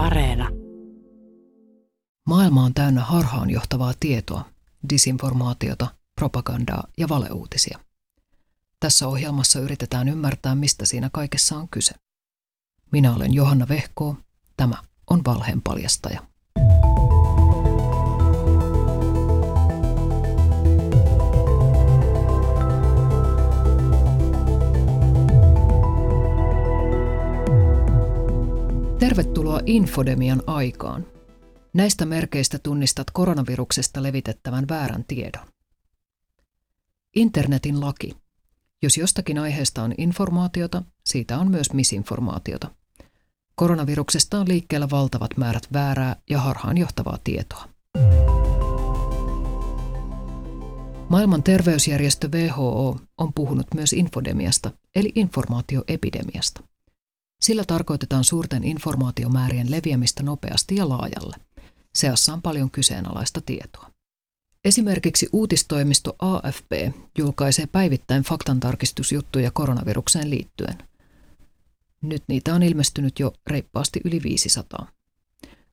Areena. Maailma on täynnä harhaanjohtavaa tietoa, disinformaatiota, propagandaa ja valeuutisia. Tässä ohjelmassa yritetään ymmärtää, mistä siinä kaikessa on kyse. Minä olen Johanna Vehkoo. Tämä on Valheen paljastaja. Infodemian aikaan. Näistä merkeistä tunnistat koronaviruksesta levitettävän väärän tiedon. Internetin laki. Jos jostakin aiheesta on informaatiota, siitä on myös misinformaatiota. Koronaviruksesta on liikkeellä valtavat määrät väärää ja harhaanjohtavaa tietoa. Maailman terveysjärjestö WHO on puhunut myös infodemiasta, eli informaatioepidemiasta. Sillä tarkoitetaan suurten informaatiomäärien leviämistä nopeasti ja laajalle. Seassa on paljon kyseenalaista tietoa. Esimerkiksi uutistoimisto AFP julkaisee päivittäin faktantarkistusjuttuja koronavirukseen liittyen. Nyt niitä on ilmestynyt jo reippaasti yli 500.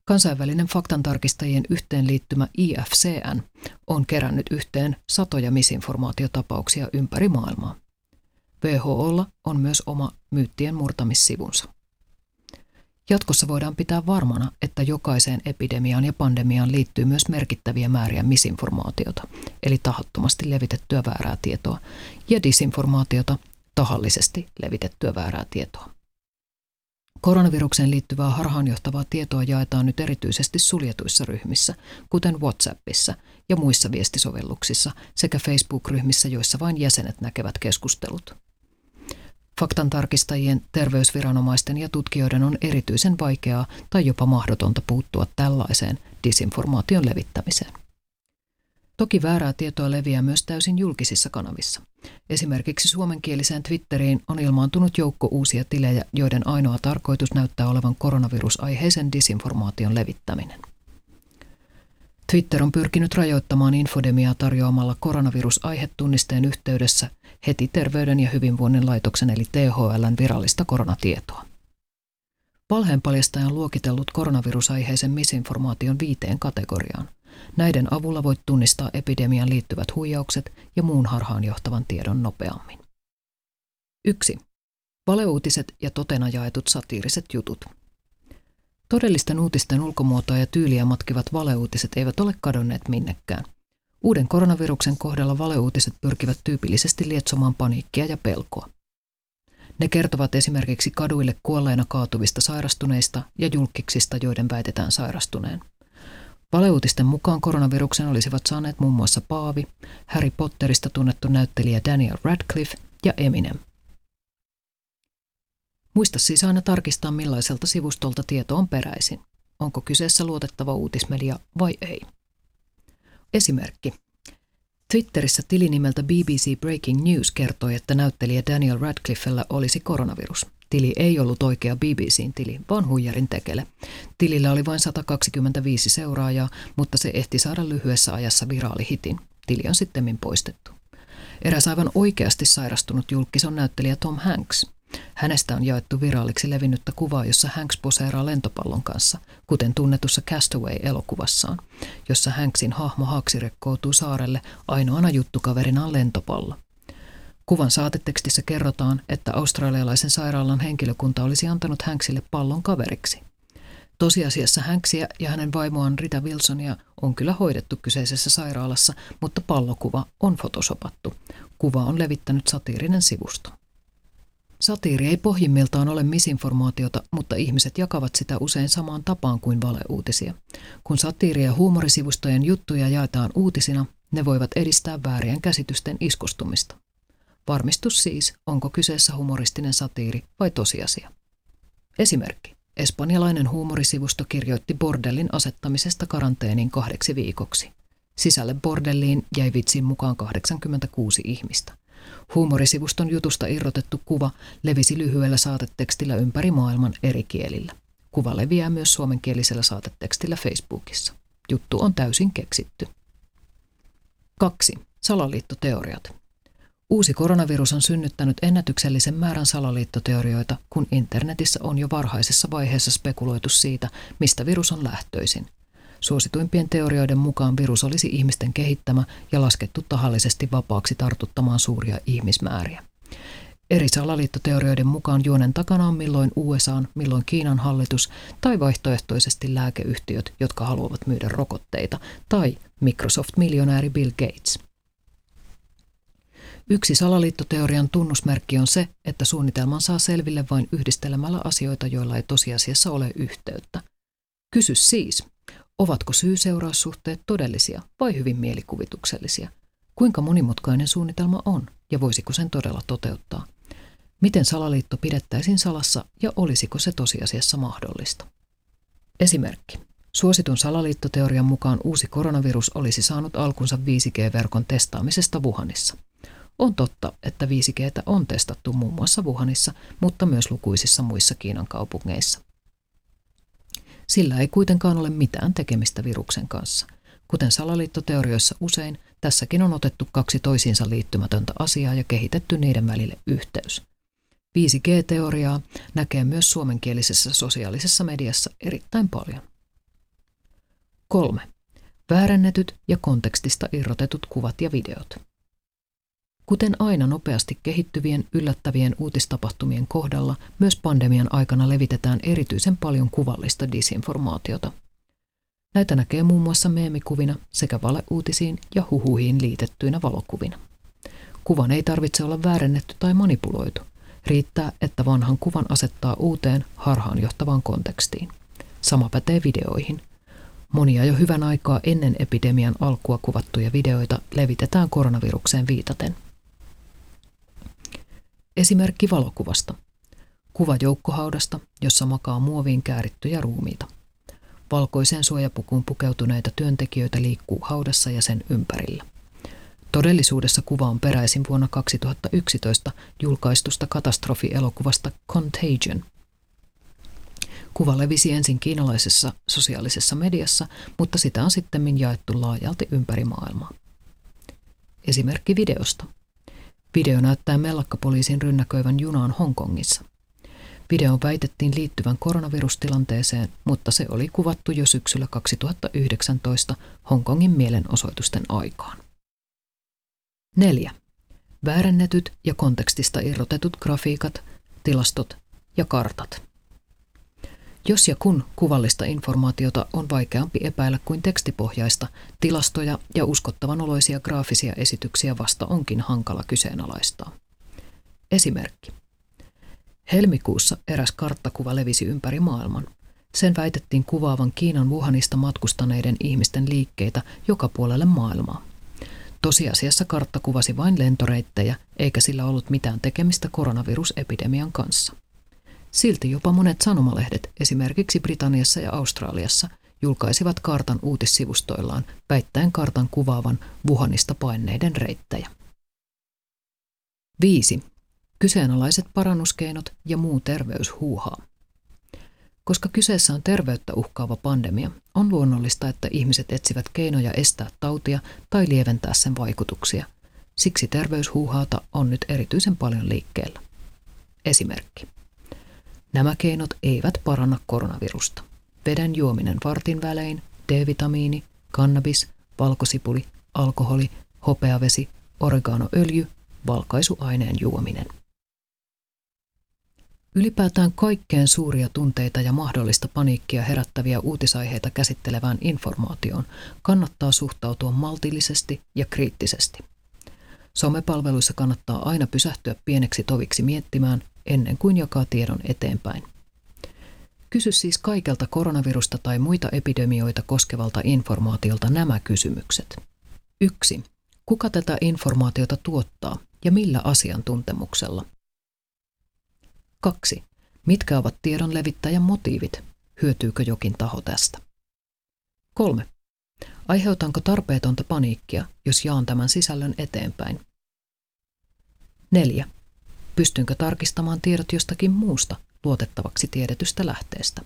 Kansainvälinen faktantarkistajien yhteenliittymä IFCN on kerännyt yhteen satoja misinformaatiotapauksia ympäri maailmaa. WHOlla on myös oma myyttien murtamissivunsa. Jatkossa voidaan pitää varmana, että jokaiseen epidemiaan ja pandemiaan liittyy myös merkittäviä määriä misinformaatiota, eli tahattomasti levitettyä väärää tietoa, ja disinformaatiota, tahallisesti levitettyä väärää tietoa. Koronavirukseen liittyvää harhaanjohtavaa tietoa jaetaan nyt erityisesti suljetuissa ryhmissä, kuten WhatsAppissa ja muissa viestisovelluksissa sekä Facebook-ryhmissä, joissa vain jäsenet näkevät keskustelut. Faktantarkistajien, terveysviranomaisten ja tutkijoiden on erityisen vaikeaa tai jopa mahdotonta puuttua tällaiseen disinformaation levittämiseen. Toki väärää tietoa leviää myös täysin julkisissa kanavissa. Esimerkiksi suomenkieliseen Twitteriin on ilmaantunut joukko uusia tilejä, joiden ainoa tarkoitus näyttää olevan koronavirusaiheisen disinformaation levittäminen. Twitter on pyrkinyt rajoittamaan infodemiaa tarjoamalla koronavirusaihetunnisteen yhteydessä heti Terveyden ja hyvinvoinnin laitoksen eli THLn virallista koronatietoa. Valheenpaljastaja on luokitellut koronavirusaiheisen misinformaation viiteen kategoriaan. Näiden avulla voit tunnistaa epidemian liittyvät huijaukset ja muun harhaan johtavan tiedon nopeammin. 1. Valeuutiset ja totena jaetut satiiriset jutut. Todellisten uutisten ulkomuotoa ja tyyliä matkivat valeuutiset eivät ole kadonneet minnekään. Uuden koronaviruksen kohdalla valeuutiset pyrkivät tyypillisesti lietsomaan paniikkia ja pelkoa. Ne kertovat esimerkiksi kaduille kuolleena kaatuvista sairastuneista ja julkiksista, joiden väitetään sairastuneen. Valeuutisten mukaan koronaviruksen olisivat saaneet muun muassa Paavi, Harry Potterista tunnettu näyttelijä Daniel Radcliffe ja Eminem. Muista siis aina tarkistaa, millaiselta sivustolta tieto on peräisin. Onko kyseessä luotettava uutismedia vai ei. Esimerkki. Twitterissä tili nimeltä BBC Breaking News kertoi, että näyttelijä Daniel Radcliffella olisi koronavirus. Tili ei ollut oikea BBCn tili, vaan huijarin tekele. Tilillä oli vain 125 seuraajaa, mutta se ehti saada lyhyessä ajassa viraalihitin. Tili on sitten poistettu. Eräs aivan oikeasti sairastunut julkis on näyttelijä Tom Hanks – Hänestä on jaettu viraaliksi levinnyttä kuvaa, jossa Hanks poseeraa lentopallon kanssa, kuten tunnetussa Castaway-elokuvassaan, jossa Hanksin hahmo Haksi rekkoutuu saarelle ainoana juttukaverinaan lentopallo. Kuvan saatetekstissä kerrotaan, että australialaisen sairaalan henkilökunta olisi antanut Hanksille pallon kaveriksi. Tosiasiassa Hanksia ja hänen vaimoaan Rita Wilsonia on kyllä hoidettu kyseisessä sairaalassa, mutta pallokuva on fotosopattu. Kuva on levittänyt satiirinen sivusto. Satiiri ei pohjimmiltaan ole misinformaatiota, mutta ihmiset jakavat sitä usein samaan tapaan kuin valeuutisia. Kun satiiri- ja huumorisivustojen juttuja jaetaan uutisina, ne voivat edistää väärien käsitysten iskostumista. Varmistus siis, onko kyseessä humoristinen satiiri vai tosiasia. Esimerkki. Espanjalainen huumorisivusto kirjoitti bordellin asettamisesta karanteeniin kahdeksi viikoksi. Sisälle bordelliin jäi vitsin mukaan 86 ihmistä. Huumorisivuston jutusta irrotettu kuva levisi lyhyellä saatetekstillä ympäri maailman eri kielillä. Kuva leviää myös suomenkielisellä saatetekstillä Facebookissa. Juttu on täysin keksitty. 2. Salaliittoteoriat. Uusi koronavirus on synnyttänyt ennätyksellisen määrän salaliittoteorioita, kun internetissä on jo varhaisessa vaiheessa spekuloitu siitä, mistä virus on lähtöisin. Suosituimpien teorioiden mukaan virus olisi ihmisten kehittämä ja laskettu tahallisesti vapaaksi tartuttamaan suuria ihmismääriä. Eri salaliittoteorioiden mukaan juonen takana on milloin USA, milloin Kiinan hallitus tai vaihtoehtoisesti lääkeyhtiöt, jotka haluavat myydä rokotteita, tai Microsoft-miljonääri Bill Gates. Yksi salaliittoteorian tunnusmerkki on se, että suunnitelman saa selville vain yhdistelemällä asioita, joilla ei tosiasiassa ole yhteyttä. Kysy siis, ovatko syy-seuraussuhteet todellisia vai hyvin mielikuvituksellisia? Kuinka monimutkainen suunnitelma on ja voisiko sen todella toteuttaa? Miten salaliitto pidettäisiin salassa ja olisiko se tosiasiassa mahdollista? Esimerkki. Suositun salaliittoteorian mukaan uusi koronavirus olisi saanut alkunsa 5G-verkon testaamisesta Wuhanissa. On totta, että 5G on testattu muun muassa Wuhanissa, mutta myös lukuisissa muissa Kiinan kaupungeissa. Sillä ei kuitenkaan ole mitään tekemistä viruksen kanssa. Kuten salaliittoteorioissa usein, tässäkin on otettu kaksi toisiinsa liittymätöntä asiaa ja kehitetty niiden välille yhteys. 5G-teoriaa näkee myös suomenkielisessä sosiaalisessa mediassa erittäin paljon. 3. Väärännetyt ja kontekstista irrotetut kuvat ja videot. Kuten aina nopeasti kehittyvien yllättävien uutistapahtumien kohdalla, myös pandemian aikana levitetään erityisen paljon kuvallista disinformaatiota. Näitä näkee muun muassa meemikuvina sekä valeuutisiin ja huhuihin liitettyinä valokuvina. Kuvan ei tarvitse olla väärennetty tai manipuloitu. Riittää, että vanhan kuvan asettaa uuteen, harhaanjohtavaan kontekstiin. Sama pätee videoihin. Monia jo hyvän aikaa ennen epidemian alkua kuvattuja videoita levitetään koronavirukseen viitaten – Esimerkki valokuvasta. Kuva joukkohaudasta, jossa makaa muoviin käärittyjä ruumiita. Valkoiseen suojapukuun pukeutuneita työntekijöitä liikkuu haudassa ja sen ympärillä. Todellisuudessa kuva on peräisin vuonna 2011 julkaistusta katastrofielokuvasta Contagion. Kuva levisi ensin kiinalaisessa sosiaalisessa mediassa, mutta sitä on sitten jaettu laajalti ympäri maailmaa. Esimerkki videosta – Video näyttää mellakkapoliisin rynnäköivän junaan Hongkongissa. Video väitettiin liittyvän koronavirustilanteeseen, mutta se oli kuvattu jo syksyllä 2019 Hongkongin mielenosoitusten aikaan. 4. Väärennetyt ja kontekstista irrotetut grafiikat, tilastot ja kartat. Jos ja kun kuvallista informaatiota on vaikeampi epäillä kuin tekstipohjaista, tilastoja ja uskottavan oloisia graafisia esityksiä vasta onkin hankala kyseenalaistaa. Esimerkki. Helmikuussa eräs karttakuva levisi ympäri maailman. Sen väitettiin kuvaavan Kiinan Wuhanista matkustaneiden ihmisten liikkeitä joka puolelle maailmaa. Tosiasiassa kartta kuvasi vain lentoreittejä, eikä sillä ollut mitään tekemistä koronavirusepidemian kanssa. Silti jopa monet sanomalehdet, esimerkiksi Britanniassa ja Australiassa, julkaisivat kartan uutissivustoillaan väittäen kartan kuvaavan Wuhanista paineiden reittejä. 5. Kyseenalaiset parannuskeinot ja muu terveyshuuhaa. Koska kyseessä on terveyttä uhkaava pandemia, on luonnollista, että ihmiset etsivät keinoja estää tautia tai lieventää sen vaikutuksia. Siksi terveyshuuhaata on nyt erityisen paljon liikkeellä. Esimerkki. Nämä keinot eivät paranna koronavirusta. Veden juominen vartin välein, D-vitamiini, kannabis, valkosipuli, alkoholi, hopeavesi, oreganoöljy, valkaisuaineen juominen. Ylipäätään kaikkeen suuria tunteita ja mahdollista paniikkia herättäviä uutisaiheita käsittelevään informaatioon kannattaa suhtautua maltillisesti ja kriittisesti. Somepalveluissa kannattaa aina pysähtyä pieneksi toviksi miettimään, ennen kuin jakaa tiedon eteenpäin. Kysy siis kaikelta koronavirusta tai muita epidemioita koskevalta informaatiolta nämä kysymykset. 1. Kuka tätä informaatiota tuottaa ja millä asiantuntemuksella? 2. Mitkä ovat tiedon levittäjän motiivit? Hyötyykö jokin taho tästä? 3. Aiheutanko tarpeetonta paniikkia, jos jaan tämän sisällön eteenpäin? 4. Pystynkö tarkistamaan tiedot jostakin muusta luotettavaksi tiedetystä lähteestä?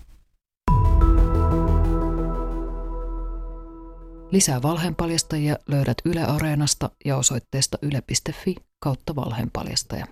Lisää valheenpaljastajia löydät Yle Areenasta ja osoitteesta yle.fi kautta valheenpaljastaja.